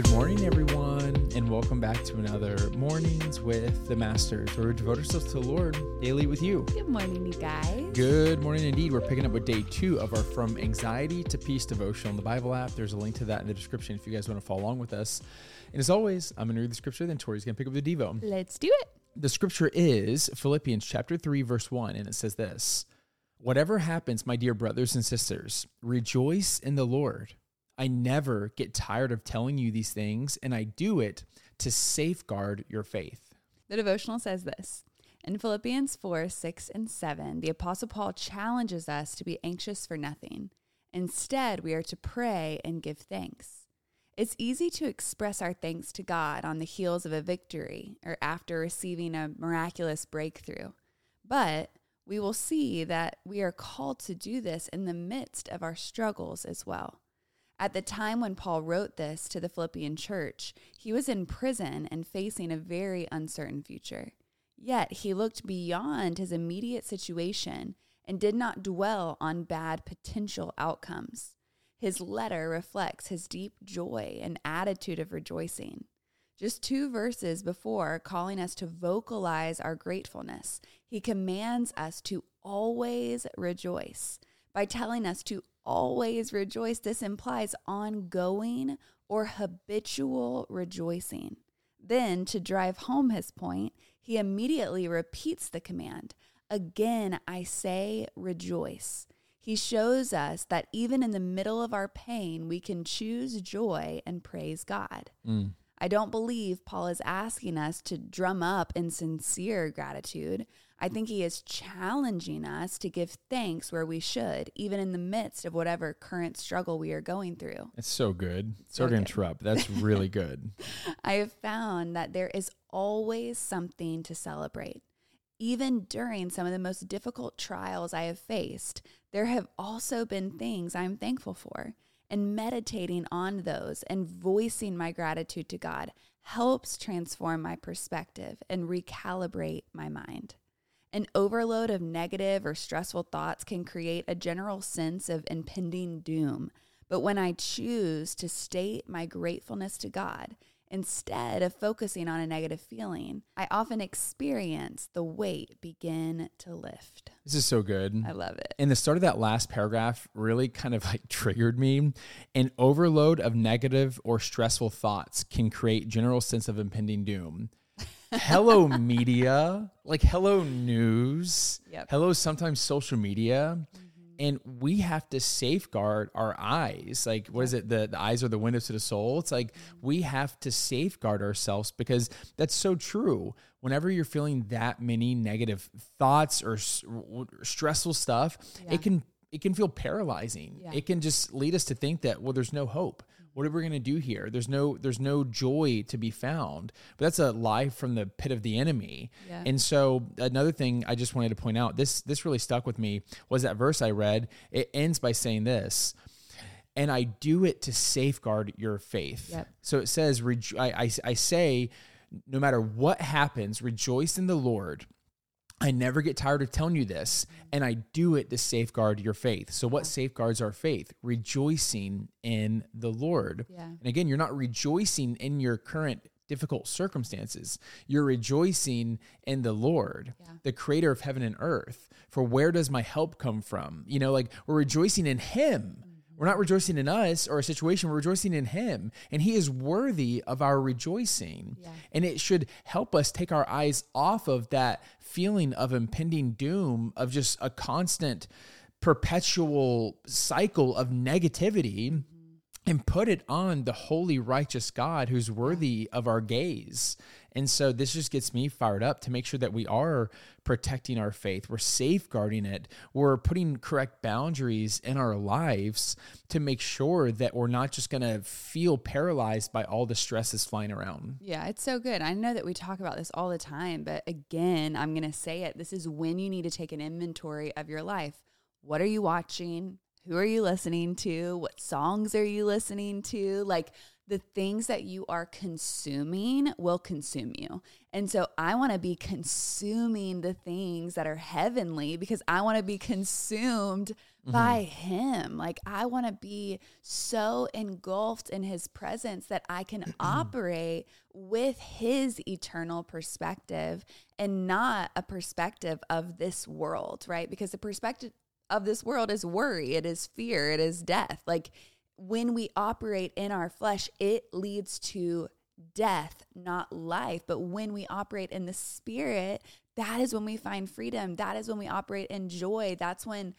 Good morning, everyone, and welcome back to another Mornings with the Masters, where we devote ourselves to the Lord daily with you. Good morning, you guys. Good morning, indeed. We're picking up with day two of our From Anxiety to Peace devotion on the Bible app. There's a link to that in the description if you guys want to follow along with us. And as always, I'm going to read the scripture, then Tori's going to pick up the Devo. Let's do it. The scripture is Philippians chapter 3, verse 1, and it says this Whatever happens, my dear brothers and sisters, rejoice in the Lord. I never get tired of telling you these things, and I do it to safeguard your faith. The devotional says this In Philippians 4 6 and 7, the Apostle Paul challenges us to be anxious for nothing. Instead, we are to pray and give thanks. It's easy to express our thanks to God on the heels of a victory or after receiving a miraculous breakthrough. But we will see that we are called to do this in the midst of our struggles as well. At the time when Paul wrote this to the Philippian church, he was in prison and facing a very uncertain future. Yet he looked beyond his immediate situation and did not dwell on bad potential outcomes. His letter reflects his deep joy and attitude of rejoicing. Just two verses before calling us to vocalize our gratefulness, he commands us to always rejoice by telling us to always rejoice. This implies ongoing or habitual rejoicing. Then, to drive home his point, he immediately repeats the command Again, I say, rejoice. He shows us that even in the middle of our pain, we can choose joy and praise God. Mm. I don't believe Paul is asking us to drum up insincere gratitude. I think he is challenging us to give thanks where we should, even in the midst of whatever current struggle we are going through. It's so good. Sorry to interrupt. That's really good. I have found that there is always something to celebrate. Even during some of the most difficult trials I have faced, there have also been things I'm thankful for. And meditating on those and voicing my gratitude to God helps transform my perspective and recalibrate my mind. An overload of negative or stressful thoughts can create a general sense of impending doom. But when I choose to state my gratefulness to God instead of focusing on a negative feeling, I often experience the weight begin to lift. This is so good. I love it. And the start of that last paragraph really kind of like triggered me. An overload of negative or stressful thoughts can create general sense of impending doom hello media, like hello news, yep. hello sometimes social media. Mm-hmm. And we have to safeguard our eyes. Like, what is it? The, the eyes are the windows to the soul. It's like mm-hmm. we have to safeguard ourselves because that's so true. Whenever you're feeling that many negative thoughts or, or stressful stuff, yeah. it can it can feel paralyzing. Yeah. It can just lead us to think that well, there's no hope what are we going to do here there's no there's no joy to be found but that's a lie from the pit of the enemy yeah. and so another thing i just wanted to point out this this really stuck with me was that verse i read it ends by saying this and i do it to safeguard your faith yep. so it says I, I, I say no matter what happens rejoice in the lord I never get tired of telling you this, and I do it to safeguard your faith. So, what safeguards our faith? Rejoicing in the Lord. Yeah. And again, you're not rejoicing in your current difficult circumstances. You're rejoicing in the Lord, yeah. the creator of heaven and earth. For where does my help come from? You know, like we're rejoicing in Him. We're not rejoicing in us or a situation, we're rejoicing in Him. And He is worthy of our rejoicing. Yeah. And it should help us take our eyes off of that feeling of impending doom, of just a constant, perpetual cycle of negativity. And put it on the holy, righteous God who's worthy of our gaze. And so this just gets me fired up to make sure that we are protecting our faith, we're safeguarding it, we're putting correct boundaries in our lives to make sure that we're not just going to feel paralyzed by all the stresses flying around. Yeah, it's so good. I know that we talk about this all the time, but again, I'm going to say it. This is when you need to take an inventory of your life. What are you watching? Who are you listening to? What songs are you listening to? Like, the things that you are consuming will consume you. And so I want to be consuming the things that are heavenly because I want to be consumed mm-hmm. by Him. Like I want to be so engulfed in His presence that I can operate with His eternal perspective and not a perspective of this world, right? Because the perspective of this world is worry, it is fear, it is death. Like when we operate in our flesh, it leads to death, not life. But when we operate in the spirit, that is when we find freedom. That is when we operate in joy. That's when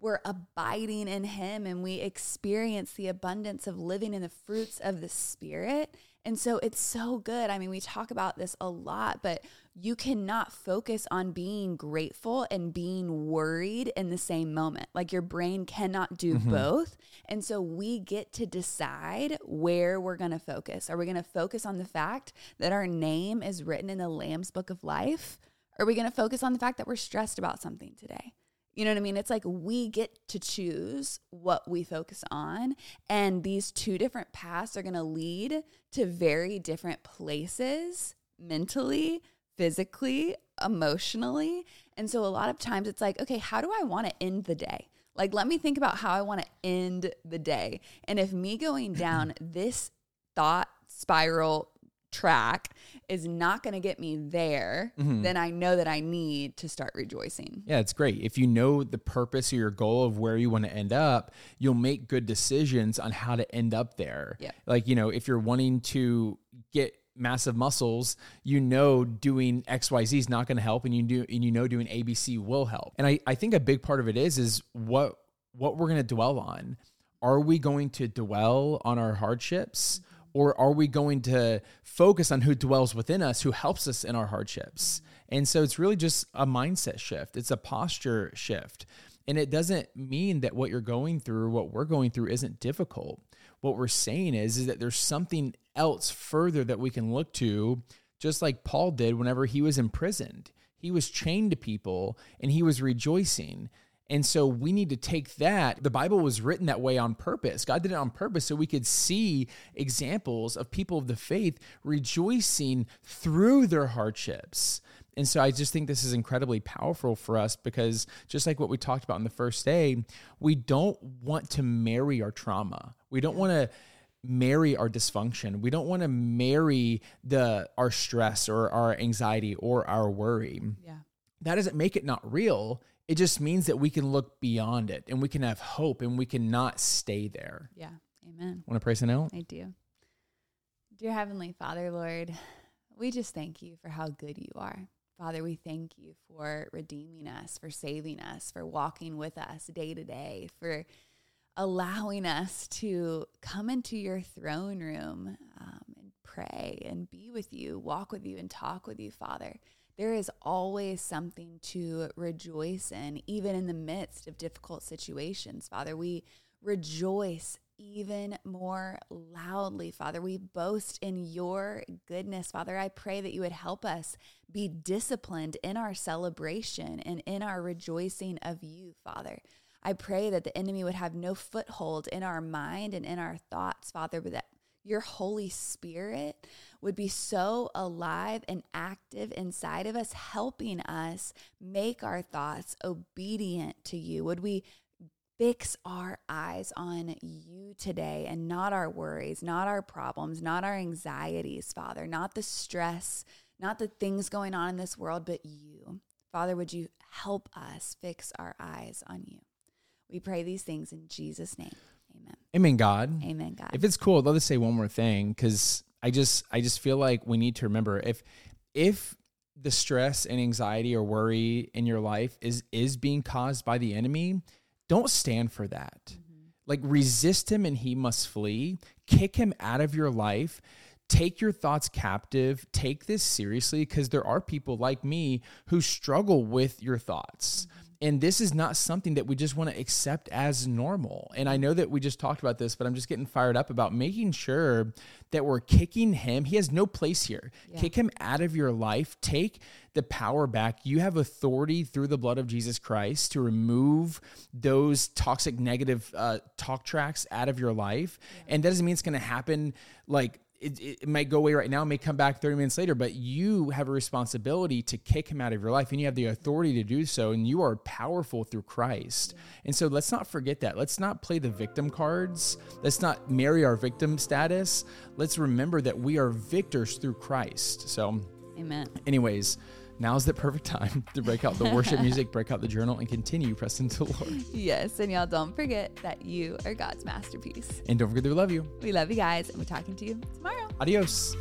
we're abiding in Him and we experience the abundance of living in the fruits of the Spirit. And so it's so good. I mean, we talk about this a lot, but you cannot focus on being grateful and being worried in the same moment. Like your brain cannot do mm-hmm. both. And so we get to decide where we're going to focus. Are we going to focus on the fact that our name is written in the Lamb's book of life? Are we going to focus on the fact that we're stressed about something today? You know what I mean? It's like we get to choose what we focus on. And these two different paths are going to lead to very different places mentally, physically, emotionally. And so a lot of times it's like, okay, how do I want to end the day? Like, let me think about how I want to end the day. And if me going down this thought spiral track is not going to get me there, mm-hmm. then I know that I need to start rejoicing. Yeah, it's great. If you know the purpose or your goal of where you want to end up, you'll make good decisions on how to end up there. Yeah. Like, you know, if you're wanting to get massive muscles, you know doing XYZ is not going to help and you do and you know doing ABC will help. And I, I think a big part of it is is what what we're going to dwell on. Are we going to dwell on our hardships? Mm-hmm or are we going to focus on who dwells within us, who helps us in our hardships? And so it's really just a mindset shift, it's a posture shift. And it doesn't mean that what you're going through, what we're going through, isn't difficult. What we're saying is, is that there's something else further that we can look to, just like Paul did whenever he was imprisoned. He was chained to people and he was rejoicing. And so we need to take that. The Bible was written that way on purpose. God did it on purpose so we could see examples of people of the faith rejoicing through their hardships. And so I just think this is incredibly powerful for us because just like what we talked about in the first day, we don't want to marry our trauma. We don't want to marry our dysfunction. We don't want to marry the our stress or our anxiety or our worry. Yeah. That doesn't make it not real. It just means that we can look beyond it and we can have hope and we cannot stay there. Yeah. Amen. Want to pray some out? I do. Dear Heavenly Father, Lord, we just thank you for how good you are. Father, we thank you for redeeming us, for saving us, for walking with us day to day, for allowing us to come into your throne room um, and pray and be with you, walk with you, and talk with you, Father there is always something to rejoice in, even in the midst of difficult situations. Father, we rejoice even more loudly, Father. We boast in your goodness, Father. I pray that you would help us be disciplined in our celebration and in our rejoicing of you, Father. I pray that the enemy would have no foothold in our mind and in our thoughts, Father, but that your Holy Spirit would be so alive and active inside of us, helping us make our thoughts obedient to you. Would we fix our eyes on you today and not our worries, not our problems, not our anxieties, Father, not the stress, not the things going on in this world, but you. Father, would you help us fix our eyes on you? We pray these things in Jesus' name. Amen. Amen, God. Amen, God. If it's cool, I'd love to say one more thing because I just I just feel like we need to remember if if the stress and anxiety or worry in your life is is being caused by the enemy, don't stand for that. Mm-hmm. Like resist him and he must flee. Kick him out of your life. Take your thoughts captive. Take this seriously because there are people like me who struggle with your thoughts. Mm-hmm And this is not something that we just want to accept as normal. And I know that we just talked about this, but I'm just getting fired up about making sure that we're kicking him. He has no place here. Yeah. Kick him out of your life. Take the power back. You have authority through the blood of Jesus Christ to remove those toxic, negative uh, talk tracks out of your life. Yeah. And that doesn't mean it's going to happen like it, it, might go away right now, may come back 30 minutes later, but you have a responsibility to kick him out of your life and you have the authority to do so. And you are powerful through Christ. And so let's not forget that. Let's not play the victim cards. Let's not marry our victim status. Let's remember that we are victors through Christ. So, amen. Anyways, now's the perfect time to break out the worship music, break out the journal, and continue pressing to the Lord. Yes, and y'all don't forget that you are God's masterpiece. And don't forget that we love you. We love you guys, and we're talking to you tomorrow. Adios.